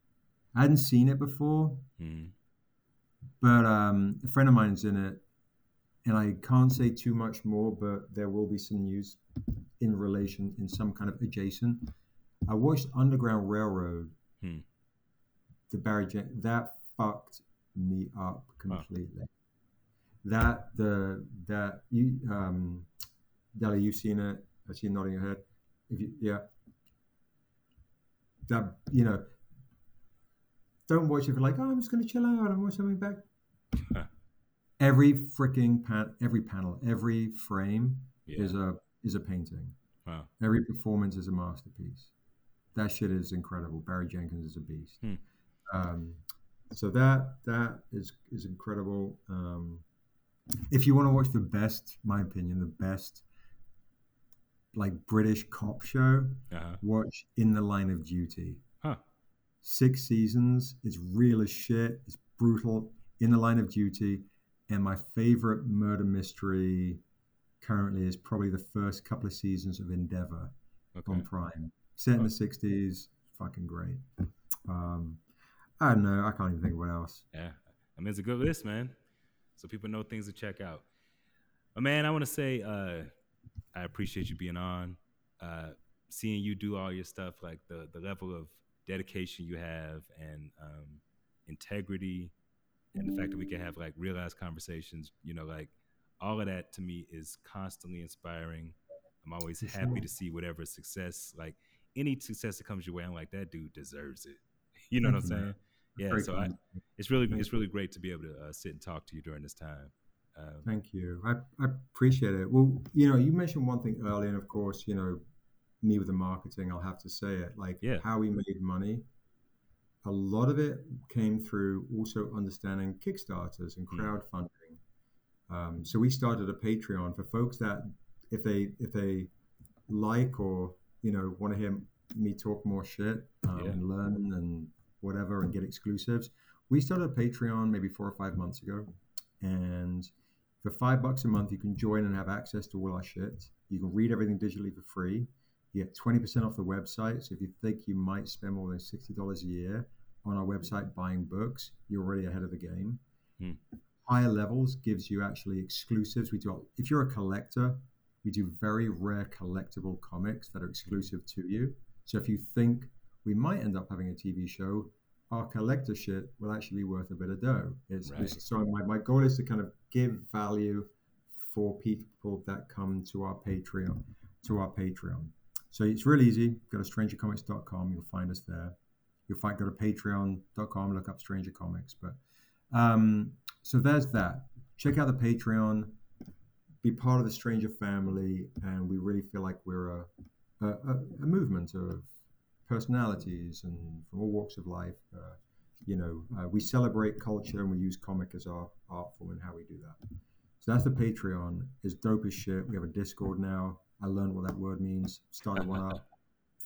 I hadn't seen it before, Mhm. but um, a friend of mine's in it, and I can't say too much more, but there will be some news in relation in some kind of adjacent. I watched Underground Railroad, Hmm. the Barry Jen- that fucked me up completely. That the that you um, Deli, you've seen it. I see you nodding your head. If you, yeah, that you know, don't watch it for like, oh, I'm just going to chill out and watch something back. every freaking pan, every panel, every frame Yeah. is a is a painting. Wow. Every performance is a masterpiece. That shit is incredible. Barry Jenkins is a beast. Hmm. Um, so that that is is incredible. Um, if you want to watch the best, my opinion, the best like British cop show, Uh-huh. watch In the Line of Duty. Huh. Six seasons. It's real as shit. It's brutal. In the Line of Duty. And my favorite murder mystery currently is probably the first couple of seasons of Endeavour Okay. on Prime. Set in the 60s. Fucking great. Um, I don't know. I can't even think of what else. Yeah. I mean, it's a good list, man. So people know things to check out. But man, I want to say uh, I appreciate you being on. Uh, seeing you do all your stuff, like the the level of dedication you have and um, integrity, and the fact that we can have like realized conversations. You know, like all of that to me is constantly inspiring. I'm always For happy sure. to see whatever success, like any success that comes your way. I'm like that dude deserves it. You know what I'm man. saying? Yeah. Very So I, it's really it's really great to be able to uh, sit and talk to you during this time. Um, Thank you. I, I appreciate it. Well, you know, you mentioned one thing earlier, and of course, you know, me with the marketing, I'll have to say it. Like Yeah. how we made money. A lot of it came through also understanding Kickstarters and Hmm. crowdfunding. Um, so we started a Patreon for folks that, if they if they like or you know want to hear me talk more shit um, Yeah. and learn and whatever and get exclusives. We started a Patreon maybe four or five months ago, and for five bucks a month, you can join and have access to all our shit. You can read everything digitally for free. You get 20% off the website. So if you think you might spend more than $60 a year on our website buying books, you're already ahead of the game. Hmm. Higher levels gives you actually exclusives. We do, if you're a collector, we do very rare collectible comics that are exclusive to you. So if you think we might end up having a TV show, our collector shit will actually be worth a bit of dough. It's, it's- so my, my goal is to kind of give value for people that come to our Patreon, to our Patreon. So it's really easy. Go to strangercomics.com. You'll find us there. You'll find go to patreon.com, look up Stranger Comics. But um, so there's that. Check out the Patreon. Be part of the Stranger family, and we really feel like we're a a, a, a movement of personalities and from all walks of life. Uh, you know, uh, we celebrate culture and we use comic as our art form and how we do that. So that's the Patreon. It's dope as shit. We have a Discord now. I learned what that word means. Started one up.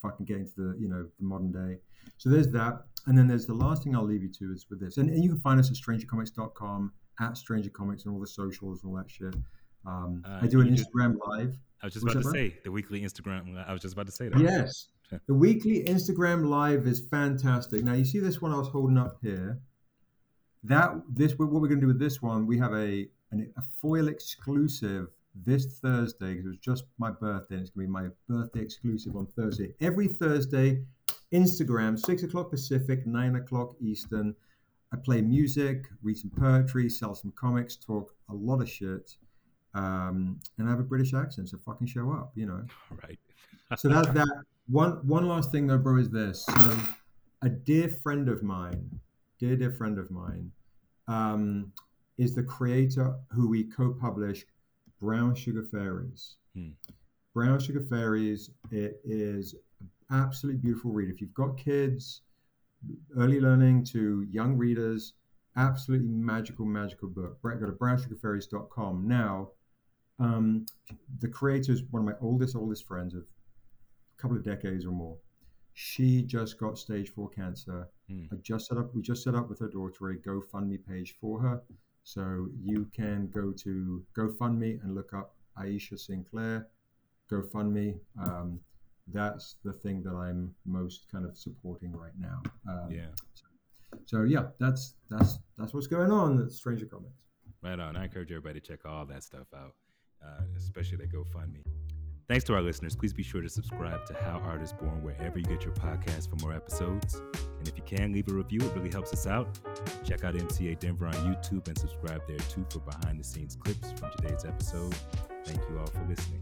Fucking get into the you know the modern day. So there's that, and then there's the last thing I'll leave you to is with this, and, and you can find us at strangercomics.com at Stranger Comics and all the socials and all that shit. Um, Uh, I do an Instagram live. I was just about to say the weekly Instagram. I was just about to say that. Yes. The weekly Instagram live is fantastic. Now you see this one I was holding up here. That this what we're going to do with this one, we have a an, a foil exclusive this Thursday, because it was just my birthday, and it's going to be my birthday exclusive on Thursday. Every Thursday, Instagram, 6 o'clock Pacific, 9 o'clock Eastern. I play music, read some poetry, sell some comics, talk a lot of shit, um, and I have a British accent, so fucking show up, you know. Right. so that that one one last thing though, bro, is this. So a dear friend of mine, dear dear friend of mine, um, is the creator who we co-publish Brown Sugar Fairies. Hmm. Brown Sugar Fairies. It is absolutely beautiful read. If you've got kids, early learning to young readers, absolutely magical, magical book. Go to brownsugarfairies.com. Now, um, the creator is one of my oldest, oldest friends of couple of decades or more. She just got stage four cancer. Mm. I just set up. We just set up with her daughter a GoFundMe page for her, so you can go to GoFundMe and look up Aisha Sinclair. GoFundMe. Um, that's the thing that I'm most kind of supporting right now. Um, yeah. So, so, yeah, that's that's that's what's going on at Stranger Comics. Right on. I encourage everybody to check all that stuff out, uh, especially that GoFundMe. Thanks to our listeners. Please be sure to subscribe to How Art is Born wherever you get your podcast for more episodes. And if you can, leave a review. It really helps us out. Check out MCA Denver on YouTube and subscribe there too for behind the scenes clips from today's episode. Thank you all for listening.